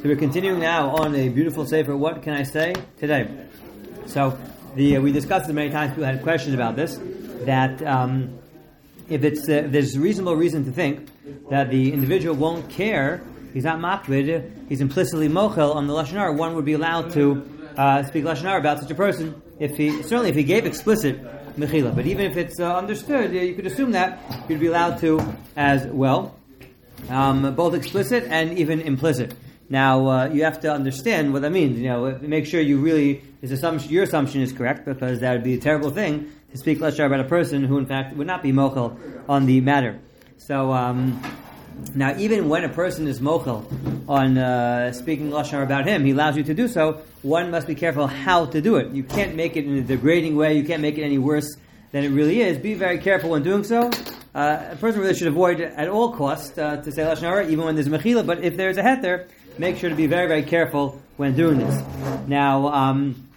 So we're continuing now on a beautiful sefer. What can I say today? So the uh, we discussed it many times. People had questions about this. That um, if it's uh, there's reasonable reason to think that the individual won't care, he's not makbid, he's implicitly mochel on the lashon One would be allowed to uh, speak lashon about such a person if he certainly if he gave explicit mechila. But even if it's uh, understood, you could assume that you'd be allowed to as well, um, both explicit and even implicit. Now uh, you have to understand what that means. You know, make sure you really his assumption, your assumption is correct because that would be a terrible thing to speak lashon about a person who, in fact, would not be mochel on the matter. So um, now, even when a person is mochel on uh, speaking lashon about him, he allows you to do so. One must be careful how to do it. You can't make it in a degrading way. You can't make it any worse than it really is. Be very careful when doing so. Uh, a person really should avoid at all costs uh, to say lashon hara, even when there's mechila. But if there's a heter, make sure to be very, very careful when doing this. Now, um,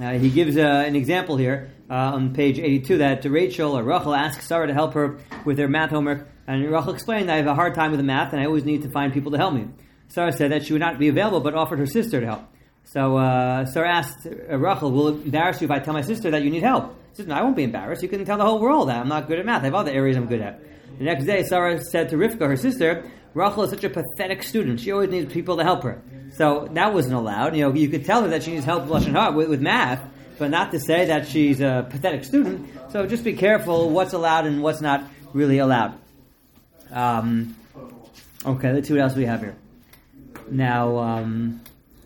uh, he gives uh, an example here uh, on page 82 that Rachel or Rachel asks Sarah to help her with her math homework, and Rachel explained, that I have a hard time with the math, and I always need to find people to help me. Sarah said that she would not be available, but offered her sister to help. So uh, Sarah asked uh, Rachel, will it embarrass you if I tell my sister that you need help? She said, no, I won't be embarrassed. You can tell the whole world that I'm not good at math. I have other areas I'm good at. The next day, Sarah said to Rivka, her sister, Rachel is such a pathetic student. She always needs people to help her. So that wasn't allowed. You know, you could tell her that she needs help with, with, with math, but not to say that she's a pathetic student. So just be careful what's allowed and what's not really allowed. Um, okay, let's see what else we have here. Now, um,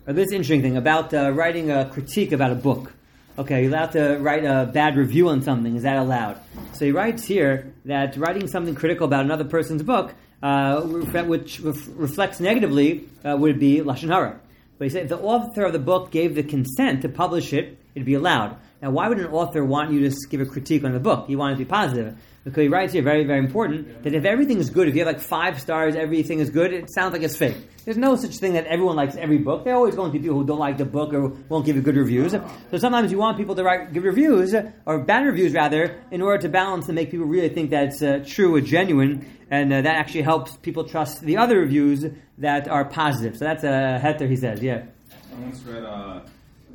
this interesting thing about uh, writing a critique about a book. Okay, you're allowed to write a bad review on something. Is that allowed? So he writes here that writing something critical about another person's book, uh, which reflects negatively, uh, would be lashon hara. But he said the author of the book gave the consent to publish it, it'd be allowed. Now, why would an author want you to give a critique on the book? You want it to be positive. Because he writes here, very, very important, that if everything is good, if you have like five stars, everything is good, it sounds like it's fake. There's no such thing that everyone likes every book. There are always going to be people who don't like the book or won't give you good reviews. So sometimes you want people to write, give reviews, or bad reviews rather, in order to balance and make people really think that it's uh, true or genuine, and uh, that actually helps people trust the other reviews that are positive. So that's a heter, he says, yeah. I once read, uh,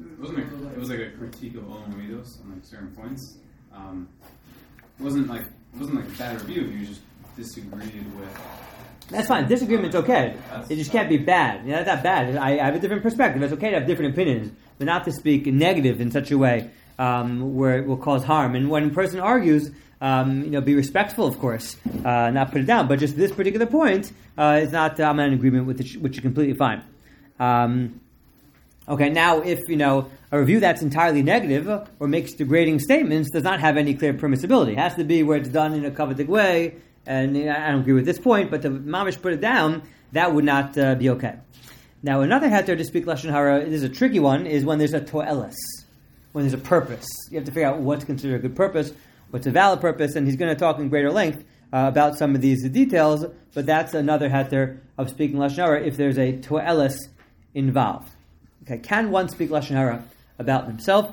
it, wasn't a, it was like a critique of Olam on like certain points. Um, it wasn't like it wasn't like a bad review. You just disagreed with. That's fine. Disagreement's okay. It just can't be bad. Know, that's not bad. I, I, have a different perspective. It's okay to have different opinions, but not to speak negative in such a way um, where it will cause harm. And when a person argues, um, you know, be respectful, of course, uh, not put it down. But just this particular point uh, is not. Uh, I'm not in agreement with it, which is completely fine. Um, okay, now if you know a review that's entirely negative or makes degrading statements does not have any clear permissibility. It has to be where it's done in a coveted way, and I don't agree with this point, but to mamish put it down, that would not uh, be okay. Now, another heter to speak lashon hara is a tricky one is when there's a toelis, when there's a purpose. You have to figure out what's considered a good purpose, what's a valid purpose, and he's going to talk in greater length uh, about some of these details. But that's another heter of speaking lashon hara if there's a toelis involved. Okay, can one speak lashon hara about himself?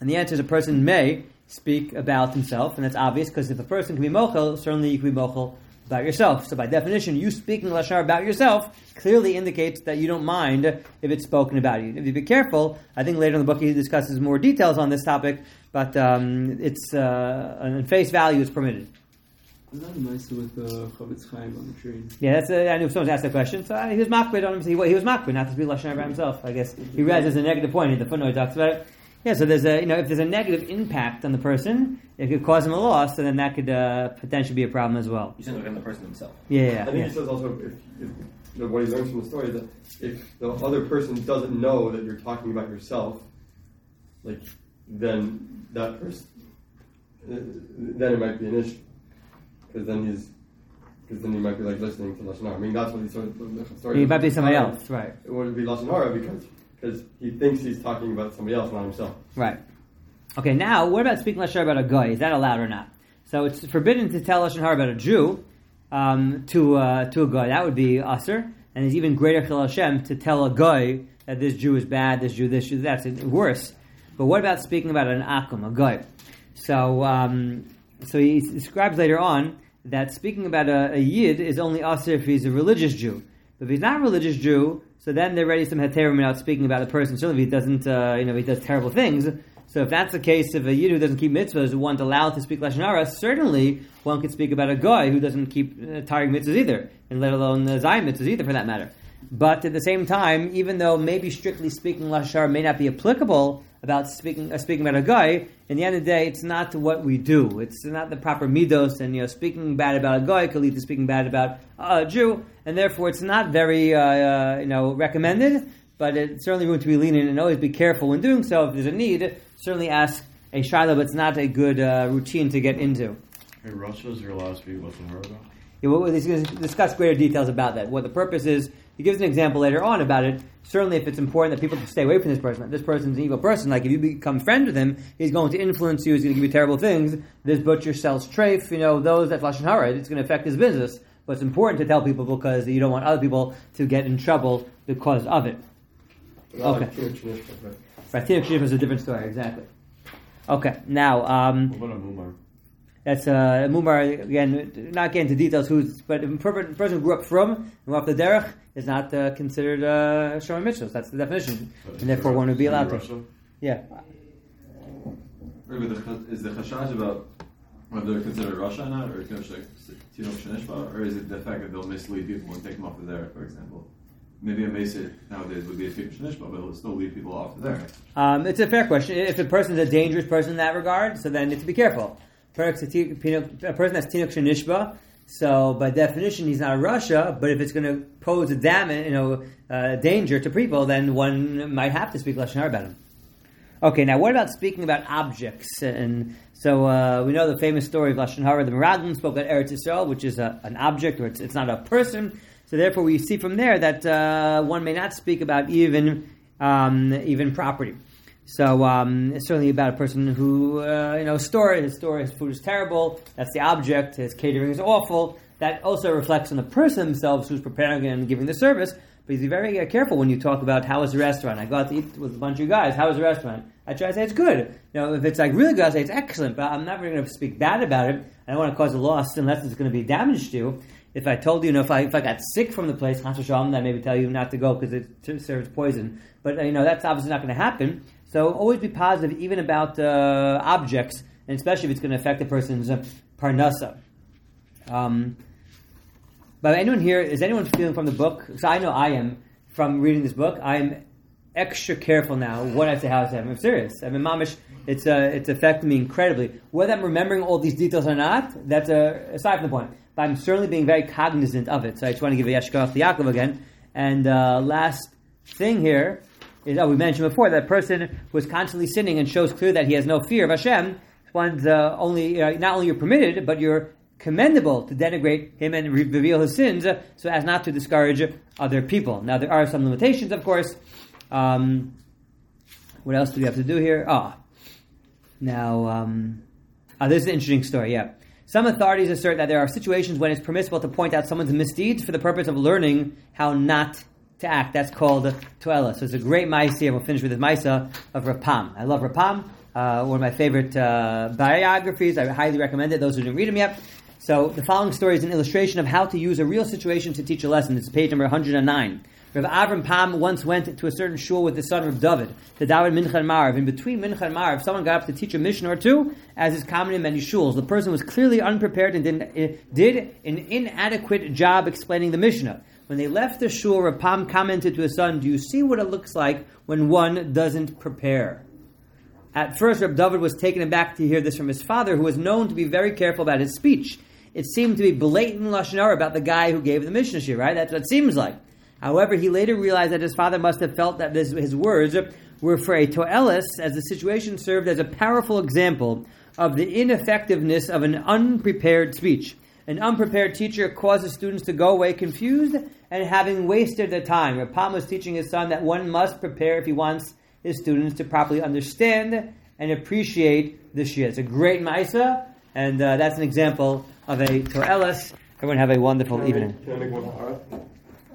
And the answer is a person may speak about himself, and that's obvious because if a person can be mochel, certainly you can be mochel about yourself. So by definition, you speaking lashar about yourself clearly indicates that you don't mind if it's spoken about you. If you be careful, I think later in the book he discusses more details on this topic, but um, it's uh, on face value it's permitted. Is that nice with the Chofetz Chaim on the train? Yeah, that's. A, I knew someone asked that question. So uh, he was makbid on him. He, he was makbid not to be lashon about himself. I guess he read as a negative point. in The footnote talks about it. Yeah, so there's a you know if there's a negative impact on the person, it could cause him a loss, and then that could uh, potentially be a problem as well. You said look the person himself. Yeah, yeah. I think yeah. he says also if, if you know, what he learns from the story is that if the other person doesn't know that you're talking about yourself, like then that person, uh, then it might be an issue because then he's because then he might be like listening to lashon hara. I mean, that's what he sort of story. He might be somebody else, right? It would be lashon hara because because he thinks he's talking about somebody else, not himself. Right. Okay. Now, what about speaking lashon hara about a goy? Is that allowed or not? So it's forbidden to tell lashon hara about a Jew um, to uh, to a goy. That would be assur, and it's even greater chil Hashem to tell a goy that this Jew is bad, this Jew, this Jew, that's worse. But what about speaking about an akum, a goy? So, um, so he describes later on that speaking about a, a yid is only assur if he's a religious Jew. But if he's not a religious Jew, so then they're ready some heterim without speaking about a person. Certainly, if he doesn't, uh, you know, he does terrible things. So if that's the case, if a yid who doesn't keep mitzvahs to allow to speak lashon hara, certainly one could speak about a goy who doesn't keep uh, taryag mitzvahs either, and let alone uh, zayin mitzvahs either, for that matter. But at the same time, even though maybe strictly speaking lashon may not be applicable about speaking uh, speaking about a goy, in the end of the day, it's not what we do. It's not the proper midos, and you know, speaking bad about a goy could lead to speaking bad about a Jew, and therefore it's not very uh, uh, you know recommended. But it's certainly room to be lenient and always be careful when doing so. If there's a need, certainly ask a shaila, but it's not a good uh, routine to get into. Hey, Rasha's your last Lashon Hara about? Yeah, well, he's going to discuss greater details about that. What the purpose is, he gives an example later on about it. Certainly, if it's important that people stay away from this person, that this person's an evil person, like if you become friends with him, he's going to influence you, he's going to give you terrible things. This butcher sells treif, you know, those that Lashon Hara, it's going to affect his business. But it's important to tell people because you don't want other people to get in trouble because of it. Okay. Right, Tinuk Shif is a different story, exactly. Okay, now, um, that's uh, Mumar, again, not getting into details who's, but a person who grew up from, grew up the derech, is not uh, considered uh, Shomer Mitzvahs. That's the definition. And therefore one would be allowed to. Yeah. Right, but the, ch- is the chashash about whether they're considered Rasha or not, or or is it the fact that they'll mislead people and take them off the derech, for example? Maybe a Mesa nowadays would be a Tinok Shanishba, but it'll still lead people off the derech. Um, it's a fair question. If a person's a dangerous person in that regard, so then you have to be careful. A person that's Tinuk Shanishba, so by definition he's not a Rasha, but if it's going to pose a damage, you know, uh, danger to people, then one might have to speak Lashon Hara about him. Okay, now what about speaking about objects? And so uh, we know the famous story of Lashon Hara. The Meraglim spoke about Eretz Yisrael, which is a, an object, or it's, it's not a person. So therefore, we see from there that uh, one may not speak about even um, even property. So um, it's certainly about a person who uh, you know store his store his food is terrible. That's the object. His catering is awful. That also reflects on the person themselves who's preparing and giving the service. But you be very uh, careful when you talk about how is the restaurant. I go out to eat with a bunch of guys. How is the restaurant? I try to say it's good. You know, if it's like really good, I say it's excellent. But I'm never going to speak bad about it. I don't want to cause a loss unless it's going to be damage to you. If I told you, you know, if I if I got sick from the place, I maybe tell you not to go because it serves poison. But uh, you know, that's obviously not going to happen. So always be positive, even about uh, objects, and especially if it's going to affect the person's uh, parnasa. Um, but anyone here, is anyone feeling from the book? So I know I am from reading this book. I'm extra careful now what I say, how I say. I'm serious. I mean, mamish, it's uh, it's affected me incredibly. Whether I'm remembering all these details or not, that's uh, aside from the point. But I'm certainly being very cognizant of it. So I just want to give a yashkach to Yaakov again. And uh, last thing here is, oh, we mentioned before that person who is constantly sinning and shows clear that he has no fear of Hashem. One's uh, only uh, not only you're permitted, but you're commendable to denigrate him and re- reveal his sins, uh, so as not to discourage other people. Now there are some limitations, of course. Um, what else do we have to do here? Ah, now um, ah, this is an interesting story. Yeah. Some authorities assert that there are situations when it's permissible to point out someone's misdeeds for the purpose of learning how not to act. That's called toela. So it's a great maisa, and we'll finish with this maisa of Rav Pam. I love Rav Pam. Uh, one of my favorite uh, biographies. I highly recommend it. Those who didn't read them yet. So the following story is an illustration of how to use a real situation to teach a lesson. This is page number 109. Rav Avram Pam once went to a certain shul with his son Rav David to daven Mincha and Maariv. In between Mincha and Maariv, someone got up to teach a Mishnah or two, as is common in many shuls. The person was clearly unprepared and did, eh, did an inadequate job explaining the Mishnah. When they left the shul, Rav Pam commented to his son, "Do you see what it looks like when one doesn't prepare?" At first, Reb David was taken aback to hear this from his father, who was known to be very careful about his speech. It seemed to be blatant lashon hara about the guy who gave the Mishnah shiur, right? That's what it seems like. However, he later realized that his father must have felt that this, his words were for a toelis, as the situation served as a powerful example of the ineffectiveness of an unprepared speech. An unprepared teacher causes students to go away confused and having wasted their time. Rav Pam was teaching his son that one must prepare if he wants his students to properly understand and appreciate the shiur. It's a great Maisa, and uh, that's an example of a Toelis. Everyone have a wonderful evening.